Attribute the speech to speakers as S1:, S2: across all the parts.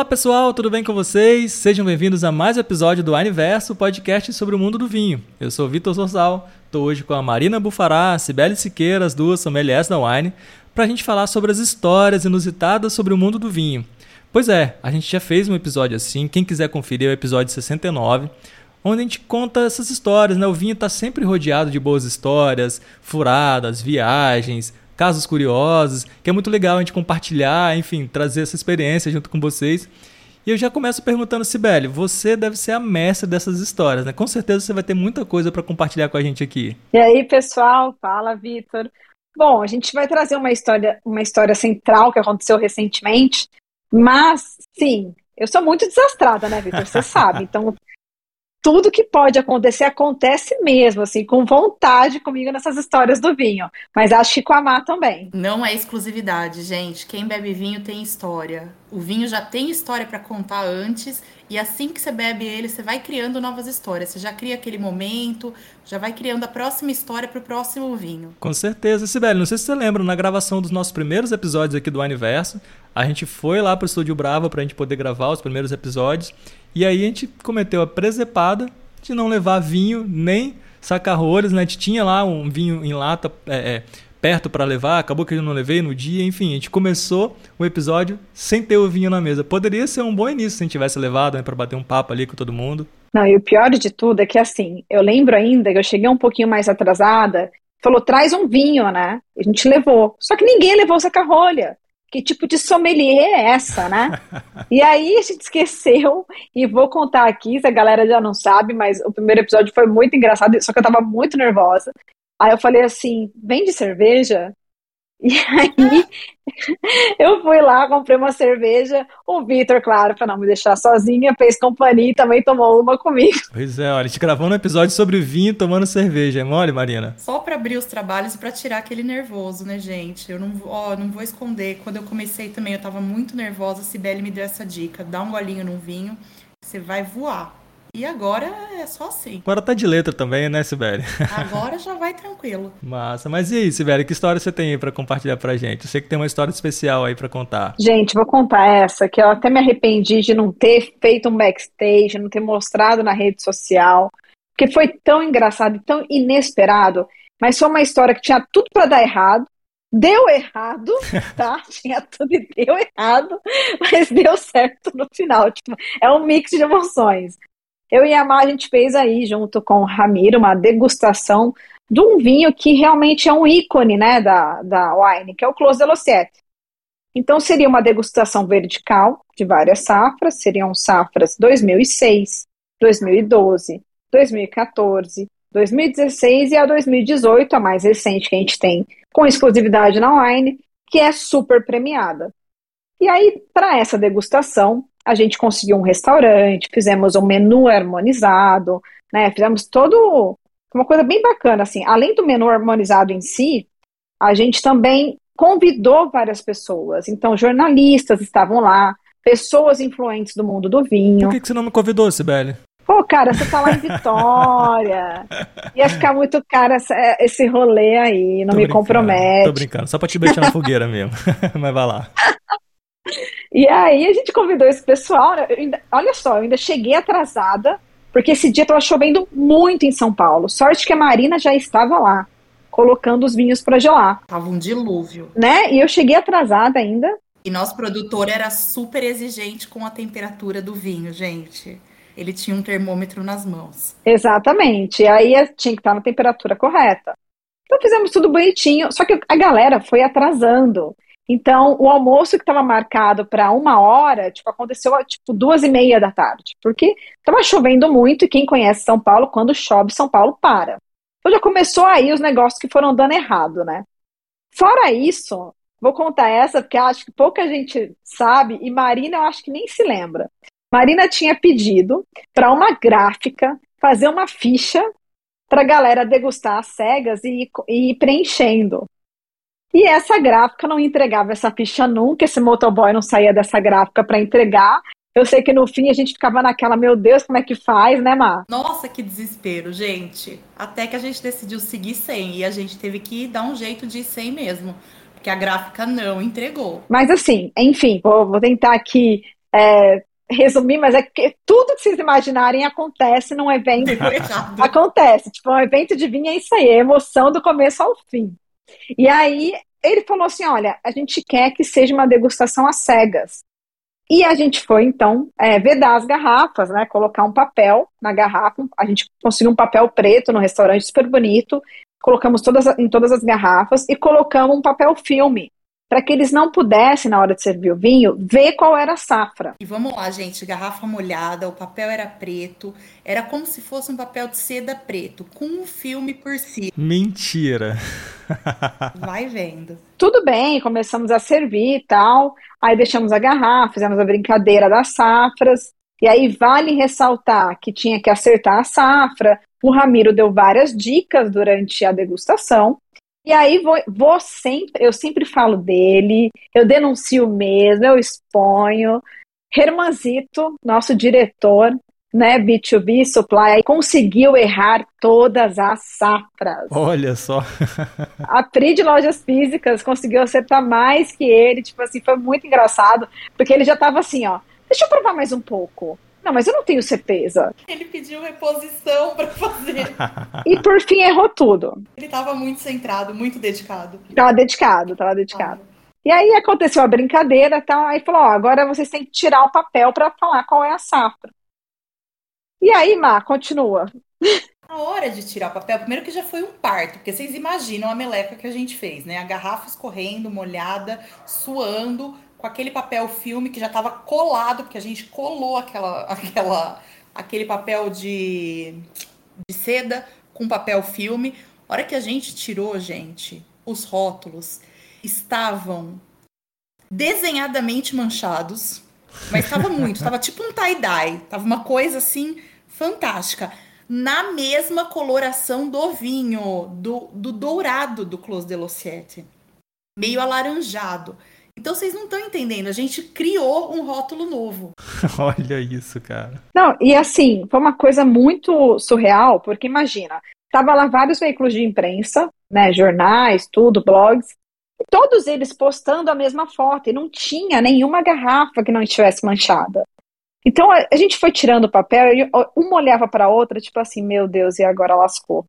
S1: Olá pessoal, tudo bem com vocês? Sejam bem-vindos a mais um episódio do Aniverso, podcast sobre o mundo do vinho. Eu sou Vitor Sorsal, estou hoje com a Marina Bufará, a Cibele Siqueira, as duas sommeliers da Wine, para a gente falar sobre as histórias inusitadas sobre o mundo do vinho. Pois é, a gente já fez um episódio assim, quem quiser conferir é o episódio 69, onde a gente conta essas histórias, né? O vinho está sempre rodeado de boas histórias, furadas, viagens, casos curiosos, que é muito legal a gente compartilhar, enfim, trazer essa experiência junto com vocês. E eu já começo perguntando, Sibeli, você deve ser a mestra dessas histórias, né? Com certeza você vai ter muita coisa para compartilhar com a gente aqui.
S2: E aí, pessoal? Fala, Vitor. Bom, a gente vai trazer uma história, uma história central que aconteceu recentemente, mas, sim, eu sou muito desastrada, né, Vitor? Você sabe. Então, tudo que pode acontecer acontece mesmo, assim, com vontade comigo nessas histórias do vinho. Mas acho que com a Má também.
S3: Não é exclusividade, gente. Quem bebe vinho tem história. O vinho já tem história para contar antes, e assim que você bebe ele, você vai criando novas histórias. Você já cria aquele momento, já vai criando a próxima história para o próximo vinho.
S1: Com certeza. Sibeli, não sei se você lembra, na gravação dos nossos primeiros episódios aqui do Aniverso, a gente foi lá para o Estúdio Brava para a gente poder gravar os primeiros episódios. E aí a gente cometeu a presepada de não levar vinho nem sacarrolhos, né? A gente tinha lá um vinho em lata é, é, perto para levar, acabou que eu não levei no dia, enfim, a gente começou o episódio sem ter o vinho na mesa. Poderia ser um bom início se a gente tivesse levado né, para bater um papo ali com todo mundo.
S2: Não, e o pior de tudo é que assim, eu lembro ainda que eu cheguei um pouquinho mais atrasada, falou, traz um vinho, né? A gente levou. Só que ninguém levou saca-rolha que tipo de sommelier é essa, né? e aí a gente esqueceu, e vou contar aqui, se a galera já não sabe, mas o primeiro episódio foi muito engraçado, só que eu tava muito nervosa. Aí eu falei assim: vende cerveja? E aí eu fui lá, comprei uma cerveja. O Vitor, claro, para não me deixar sozinha, fez companhia e também tomou uma comigo.
S1: Pois é, olha, a gente gravou um episódio sobre vinho tomando cerveja. É mole, Marina?
S3: Só para abrir os trabalhos e para tirar aquele nervoso, né, gente? Eu não, ó, não vou esconder. Quando eu comecei também, eu tava muito nervosa. A Sibeli me deu essa dica: dá um golinho num vinho, você vai voar. E agora é só assim.
S1: Agora tá de letra também, né, Sibeli?
S3: Agora já vai tranquilo.
S1: Massa. Mas e aí, Sibeli, que história você tem aí pra compartilhar pra gente? Eu sei que tem uma história especial aí pra contar.
S2: Gente, vou contar essa, que eu até me arrependi de não ter feito um backstage, não ter mostrado na rede social, porque foi tão engraçado e tão inesperado, mas foi uma história que tinha tudo para dar errado, deu errado, tá? Tinha tudo e deu errado, mas deu certo no final. Tipo, é um mix de emoções. Eu e a Mar, a gente fez aí, junto com o Ramiro, uma degustação de um vinho que realmente é um ícone, né, da, da wine, que é o Close de Lociete. Então, seria uma degustação vertical de várias safras, seriam safras 2006, 2012, 2014, 2016 e a 2018, a mais recente que a gente tem com exclusividade na Wine, que é super premiada. E aí, para essa degustação, a gente conseguiu um restaurante, fizemos um menu harmonizado, né? Fizemos todo uma coisa bem bacana, assim. Além do menu harmonizado em si, a gente também convidou várias pessoas. Então, jornalistas estavam lá, pessoas influentes do mundo do vinho.
S1: Por que, que você não me convidou, Sibeli?
S2: Pô, cara, você tá lá em Vitória. Ia ficar muito caro esse rolê aí, não tô me compromete.
S1: Tô brincando, só pra te deixar na fogueira mesmo. Mas vai lá.
S2: E aí a gente convidou esse pessoal. Né? Ainda, olha só, eu ainda cheguei atrasada, porque esse dia estava chovendo muito em São Paulo. Sorte que a Marina já estava lá, colocando os vinhos para gelar.
S3: Tava um dilúvio.
S2: Né? E eu cheguei atrasada ainda.
S3: E nosso produtor era super exigente com a temperatura do vinho, gente. Ele tinha um termômetro nas mãos.
S2: Exatamente. E aí tinha que estar na temperatura correta. Então fizemos tudo bonitinho, só que a galera foi atrasando. Então, o almoço que estava marcado para uma hora, tipo, aconteceu tipo duas e meia da tarde, porque estava chovendo muito e quem conhece São Paulo, quando chove, São Paulo para. Então já começou aí os negócios que foram dando errado, né? Fora isso, vou contar essa porque acho que pouca gente sabe e Marina eu acho que nem se lembra. Marina tinha pedido para uma gráfica fazer uma ficha para a galera degustar as cegas e, e ir preenchendo. E essa gráfica não entregava essa ficha nunca, esse motoboy não saía dessa gráfica para entregar. Eu sei que no fim a gente ficava naquela, meu Deus, como é que faz, né, Mar?
S3: Nossa, que desespero, gente. Até que a gente decidiu seguir sem e a gente teve que dar um jeito de ir sem mesmo, porque a gráfica não entregou.
S2: Mas assim, enfim, vou, vou tentar aqui é, resumir, mas é que tudo que vocês imaginarem acontece num evento. acontece. Tipo, um evento de vinho é isso aí, é emoção do começo ao fim. E aí ele falou assim: olha, a gente quer que seja uma degustação às cegas. E a gente foi, então, é, vedar as garrafas, né? Colocar um papel na garrafa. A gente conseguiu um papel preto no restaurante super bonito. Colocamos todas, em todas as garrafas e colocamos um papel filme para que eles não pudessem, na hora de servir o vinho, ver qual era a safra.
S3: E vamos lá, gente, garrafa molhada, o papel era preto, era como se fosse um papel de seda preto, com um filme por cima.
S1: Mentira!
S3: Vai vendo.
S2: Tudo bem, começamos a servir e tal, aí deixamos a garrafa, fizemos a brincadeira das safras, e aí vale ressaltar que tinha que acertar a safra, o Ramiro deu várias dicas durante a degustação, e aí vou, vou sempre, eu sempre falo dele, eu denuncio mesmo, eu exponho. Hermanzito, nosso diretor, né, B2B Supply, conseguiu errar todas as safras.
S1: Olha só.
S2: a Pri de Lojas Físicas conseguiu acertar mais que ele, tipo assim, foi muito engraçado, porque ele já tava assim, ó, deixa eu provar mais um pouco. Não, mas eu não tenho certeza.
S3: Ele pediu reposição para fazer.
S2: e por fim errou tudo.
S3: Ele estava muito centrado, muito dedicado.
S2: Tava dedicado, tava dedicado. Ah. E aí aconteceu a brincadeira e tal, aí falou, ó, agora vocês têm que tirar o papel para falar qual é a safra. E aí, Má, continua.
S3: A hora de tirar o papel, primeiro que já foi um parto, porque vocês imaginam a meleca que a gente fez, né? A garrafa escorrendo, molhada, suando, com aquele papel filme que já estava colado, porque a gente colou aquela, aquela, aquele papel de, de seda com papel filme. A hora que a gente tirou, gente, os rótulos estavam desenhadamente manchados, mas estava muito, estava tipo um tie-dye, estava uma coisa assim fantástica. Na mesma coloração do vinho, do, do dourado do Clos de Lossiette. Meio alaranjado. Então vocês não estão entendendo, a gente criou um rótulo novo.
S1: Olha isso, cara.
S2: Não, e assim, foi uma coisa muito surreal, porque imagina, tava lá vários veículos de imprensa, né, jornais, tudo, blogs, todos eles postando a mesma foto e não tinha nenhuma garrafa que não estivesse manchada. Então a, a gente foi tirando o papel e uma olhava para a outra, tipo assim, meu Deus, e agora lascou.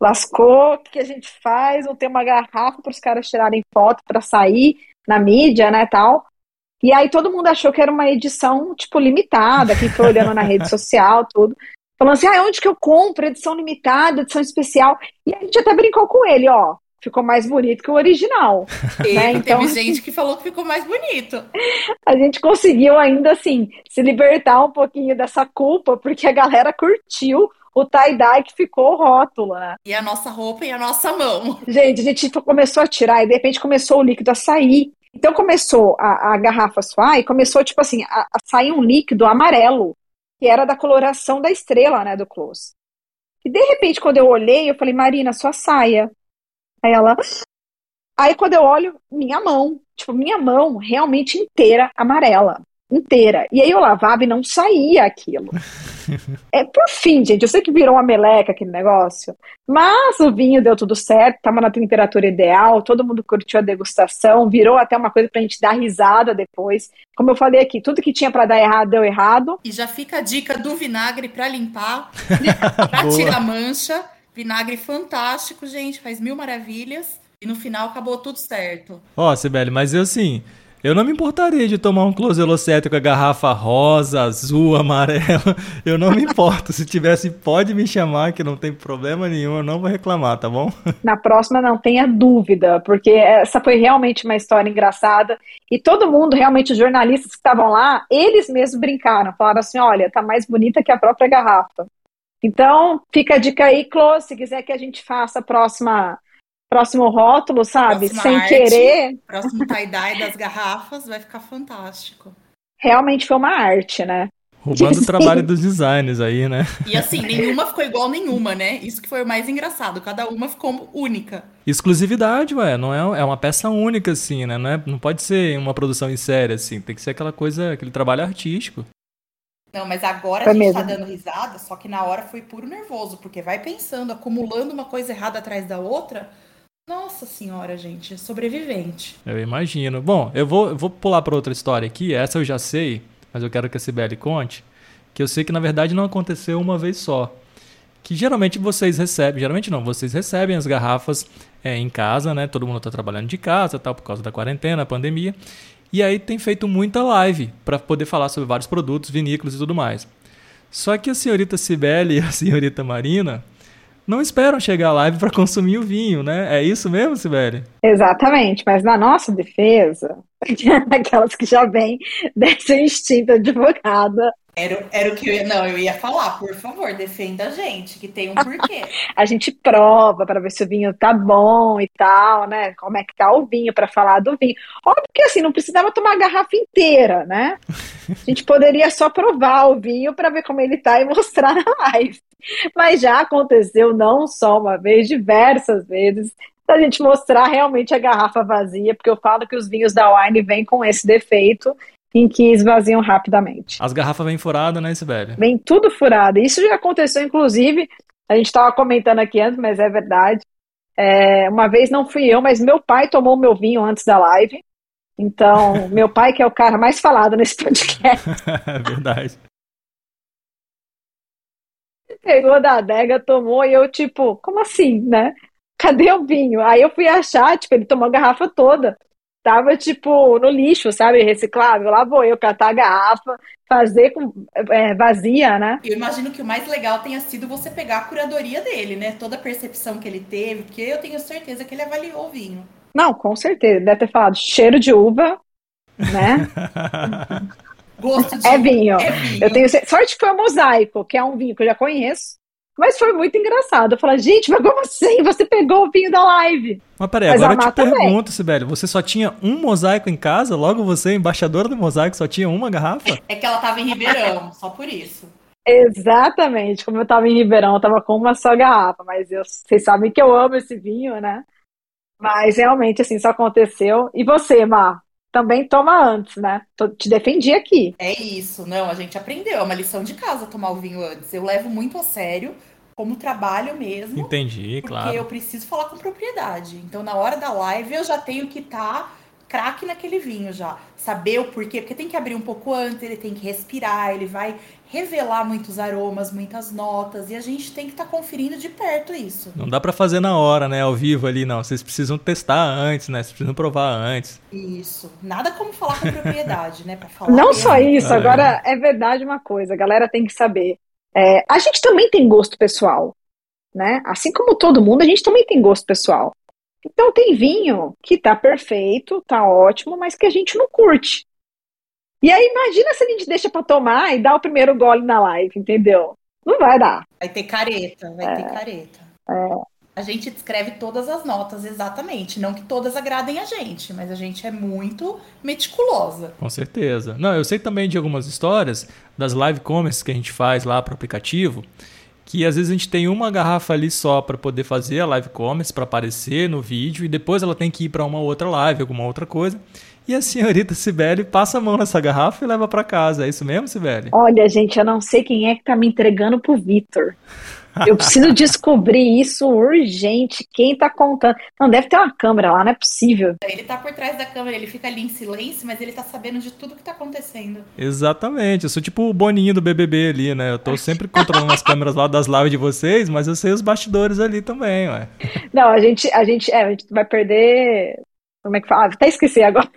S2: Lascou, o que a gente faz? Não tem uma garrafa para os caras tirarem foto para sair na mídia, né, tal. E aí todo mundo achou que era uma edição, tipo, limitada, quem foi olhando na rede social, tudo. Falando assim, ah, onde que eu compro edição limitada, edição especial? E a gente até brincou com ele, ó, ficou mais bonito que o original.
S3: E né? então, teve gente que falou que ficou mais bonito.
S2: A gente conseguiu ainda, assim, se libertar um pouquinho dessa culpa, porque a galera curtiu o tie-dye que ficou o rótulo, né?
S3: E a nossa roupa e a nossa mão.
S2: Gente, a gente começou a tirar e de repente começou o líquido a sair. Então começou a, a garrafa suar e começou, tipo assim, a, a, sair um líquido amarelo, que era da coloração da estrela, né, do close. E de repente, quando eu olhei, eu falei, Marina, sua saia. Aí ela. Aí quando eu olho, minha mão, tipo, minha mão realmente inteira amarela inteira. E aí eu lavava e não saía aquilo. é por fim, gente, eu sei que virou uma meleca aquele negócio, mas o vinho deu tudo certo, estava na temperatura ideal, todo mundo curtiu a degustação, virou até uma coisa pra gente dar risada depois. Como eu falei aqui, tudo que tinha para dar errado deu errado.
S3: E já fica a dica do vinagre para limpar, para tirar mancha. Vinagre fantástico, gente, faz mil maravilhas. E no final acabou tudo certo.
S1: Ó, oh, Sibeli, mas eu assim, eu não me importaria de tomar um Closelocete com a garrafa rosa, azul, amarela. Eu não me importo. Se tivesse, pode me chamar, que não tem problema nenhum. Eu não vou reclamar, tá bom?
S2: Na próxima, não tenha dúvida, porque essa foi realmente uma história engraçada. E todo mundo, realmente, os jornalistas que estavam lá, eles mesmos brincaram. Falaram assim: olha, tá mais bonita que a própria garrafa. Então, fica a dica aí, Close, se quiser que a gente faça a próxima próximo rótulo, sabe?
S3: Próxima
S2: Sem
S3: arte,
S2: querer.
S3: Próximo tie-dye das garrafas vai ficar fantástico.
S2: Realmente foi uma arte, né?
S1: Roubando o trabalho dos designers aí, né?
S3: E assim, nenhuma ficou igual nenhuma, né? Isso que foi o mais engraçado. Cada uma ficou única.
S1: Exclusividade, ué. Não é, é uma peça única, assim, né? Não, é, não pode ser uma produção em série, assim. Tem que ser aquela coisa, aquele trabalho artístico.
S3: Não, mas agora foi a gente tá mesmo. tá dando risada, só que na hora foi puro nervoso, porque vai pensando, acumulando uma coisa errada atrás da outra Nossa senhora, gente, sobrevivente.
S1: Eu imagino. Bom, eu vou, eu vou pular para outra história aqui. Essa eu já sei, mas eu quero que a Sibeli conte. Que eu sei que na verdade não aconteceu uma vez só. Que geralmente vocês recebem, geralmente não, vocês recebem as garrafas é, em casa, né? Todo mundo está trabalhando de casa, tal, por causa da quarentena, pandemia. E aí tem feito muita live para poder falar sobre vários produtos, vinícolas e tudo mais. Só que a senhorita Cibele e a senhorita Marina não esperam chegar à live para consumir o vinho, né? É isso mesmo, Sibeli?
S2: Exatamente, mas na nossa defesa, aquelas que já vêm desse instinto advogada,
S3: era, era o que eu ia. Não, eu ia falar, por favor, defenda a gente, que tem um porquê.
S2: a gente prova para ver se o vinho tá bom e tal, né? Como é que tá o vinho para falar do vinho. Óbvio que assim, não precisava tomar a garrafa inteira, né? A gente poderia só provar o vinho para ver como ele tá e mostrar na live. Mas já aconteceu não só uma vez, diversas vezes, a gente mostrar realmente a garrafa vazia, porque eu falo que os vinhos da wine vêm com esse defeito em que esvaziam rapidamente.
S1: As garrafas vêm furadas, né, Sibeli?
S2: Vem tudo furado. Isso já aconteceu, inclusive, a gente estava comentando aqui antes, mas é verdade. É, uma vez não fui eu, mas meu pai tomou meu vinho antes da live. Então, meu pai, que é o cara mais falado nesse podcast.
S1: é verdade.
S2: Pegou da adega, tomou, e eu, tipo, como assim, né? Cadê o vinho? Aí eu fui achar, tipo, ele tomou a garrafa toda tava, tipo, no lixo, sabe? Reciclável. Lá vou eu catar a garrafa, fazer com é, vazia, né?
S3: Eu imagino que o mais legal tenha sido você pegar a curadoria dele, né? Toda a percepção que ele teve, porque eu tenho certeza que ele avaliou o vinho.
S2: Não, com certeza. Deve ter falado cheiro de uva, né?
S3: Gosto de
S2: é vinho. é vinho. Eu tenho sorte que foi o mosaico, que é um vinho que eu já conheço. Mas foi muito engraçado. Eu falei, gente, mas como assim? Você pegou o vinho da live.
S1: Mas peraí, mas agora eu te pergunto, Sibeli, você só tinha um mosaico em casa? Logo você, embaixadora do mosaico, só tinha uma garrafa?
S3: É que ela tava em Ribeirão, só por isso.
S2: Exatamente, como eu tava em Ribeirão, eu tava com uma só garrafa, mas eu, vocês sabem que eu amo esse vinho, né? Mas realmente, assim, isso aconteceu. E você, Mar? Também toma antes, né? Te defendi aqui.
S3: É isso, não, a gente aprendeu, é uma lição de casa tomar o vinho antes. Eu levo muito a sério, como trabalho mesmo.
S1: Entendi,
S3: porque
S1: claro.
S3: Porque eu preciso falar com propriedade. Então, na hora da live, eu já tenho que estar tá craque naquele vinho já. Saber o porquê, porque tem que abrir um pouco antes, ele tem que respirar, ele vai revelar muitos aromas, muitas notas, e a gente tem que estar tá conferindo de perto isso.
S1: Não dá para fazer na hora, né, ao vivo ali, não. Vocês precisam testar antes, né? Vocês precisam provar antes.
S3: Isso. Nada como falar com propriedade, né? Pra falar
S2: não só isso, agora é verdade uma coisa, a galera tem que saber. É, a gente também tem gosto pessoal, né? Assim como todo mundo, a gente também tem gosto pessoal. Então tem vinho que tá perfeito, tá ótimo, mas que a gente não curte. E aí imagina se a gente deixa para tomar e dá o primeiro gole na live, entendeu? Não vai dar.
S3: Vai ter careta, vai é, ter careta. É. A gente descreve todas as notas exatamente, não que todas agradem a gente, mas a gente é muito meticulosa.
S1: Com certeza. Não, eu sei também de algumas histórias das live commerce que a gente faz lá pro aplicativo, que às vezes a gente tem uma garrafa ali só para poder fazer a live commerce para aparecer no vídeo e depois ela tem que ir para uma outra live, alguma outra coisa. E a senhorita Sibeli passa a mão nessa garrafa e leva para casa. É isso mesmo, Sibeli?
S2: Olha, gente, eu não sei quem é que tá me entregando pro Vitor. Eu preciso descobrir isso urgente. Quem tá contando? Não, deve ter uma câmera lá, não é possível.
S3: Ele tá por trás da câmera, ele fica ali em silêncio, mas ele tá sabendo de tudo que tá acontecendo.
S1: Exatamente. Eu sou tipo o Boninho do BBB ali, né? Eu tô sempre controlando as câmeras lá das lives de vocês, mas eu sei os bastidores ali também, ué.
S2: Não, a gente, a gente, é, a gente vai perder. Como é que fala? Ah, até esqueci agora.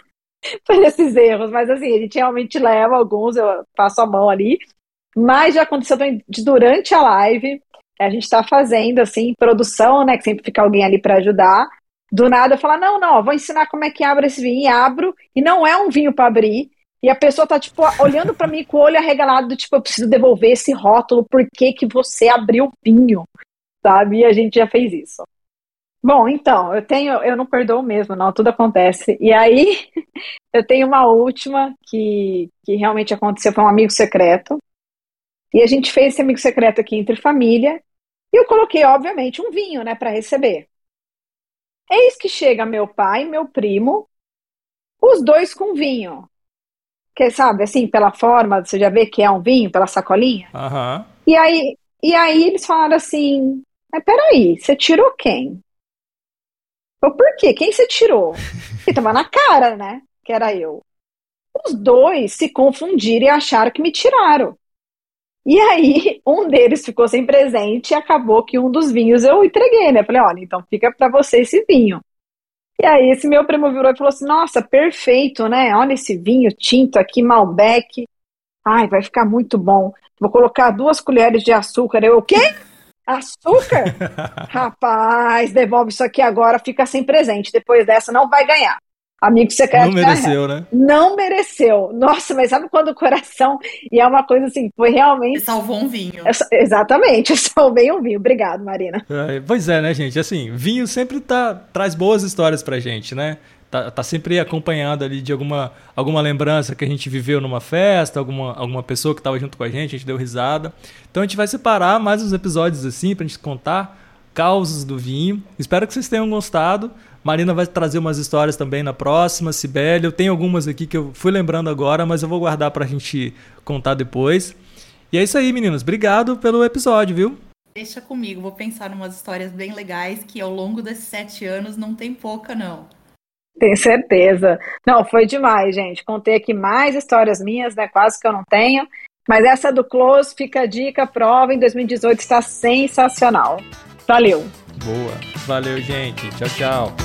S2: esses erros, mas assim, a gente realmente leva alguns, eu passo a mão ali. Mas já aconteceu de durante a live, a gente está fazendo assim, produção, né? Que sempre fica alguém ali para ajudar. Do nada eu falo, não, não, vou ensinar como é que abre esse vinho, e abro, e não é um vinho para abrir. E a pessoa tá, tipo, olhando para mim com o olho arregalado, do tipo, eu preciso devolver esse rótulo, por que, que você abriu o vinho? Sabe? E a gente já fez isso. Bom, então, eu tenho, eu não perdoo mesmo, não, tudo acontece. E aí, eu tenho uma última que, que realmente aconteceu, foi um amigo secreto. E a gente fez esse amigo secreto aqui entre família. E eu coloquei, obviamente, um vinho, né, para receber. Eis que chega meu pai meu primo, os dois com vinho. Que sabe, assim, pela forma, você já vê que é um vinho, pela sacolinha.
S1: Uhum.
S2: E aí, e aí eles falaram assim: Mas peraí, você tirou quem? Eu, por quê? Quem você tirou? E tava na cara, né? Que era eu. Os dois se confundiram e acharam que me tiraram. E aí, um deles ficou sem presente e acabou que um dos vinhos eu entreguei, né? Falei, olha, então fica para você esse vinho. E aí, esse meu primo virou e falou assim: Nossa, perfeito, né? Olha esse vinho tinto aqui, Malbec. Ai, vai ficar muito bom. Vou colocar duas colheres de açúcar. Eu, o quê? Açúcar? Rapaz, devolve isso aqui agora, fica sem presente. Depois dessa, não vai ganhar. Amigo secreto.
S1: Não mereceu, né?
S2: Não mereceu. Nossa, mas sabe quando o coração. E é uma coisa assim, foi realmente.
S3: Você salvou um vinho.
S2: exatamente, eu salvei um vinho. Obrigado, Marina.
S1: É, pois é, né, gente? Assim, vinho sempre tá, traz boas histórias pra gente, né? Tá, tá, sempre acompanhado ali de alguma, alguma lembrança que a gente viveu numa festa, alguma, alguma pessoa que estava junto com a gente, a gente deu risada. Então a gente vai separar mais uns episódios assim pra gente contar causos do vinho. Espero que vocês tenham gostado. Marina vai trazer umas histórias também na próxima, Sibeli. Eu tenho algumas aqui que eu fui lembrando agora, mas eu vou guardar pra gente contar depois. E é isso aí, meninos. Obrigado pelo episódio, viu?
S3: Deixa comigo, vou pensar em umas histórias bem legais que ao longo desses sete anos não tem pouca, não.
S2: Tenho certeza. Não, foi demais, gente. Contei aqui mais histórias minhas, né? Quase que eu não tenho. Mas essa do Close, fica a dica, prova em 2018 está sensacional. Valeu.
S1: Boa. Valeu, gente. Tchau, tchau.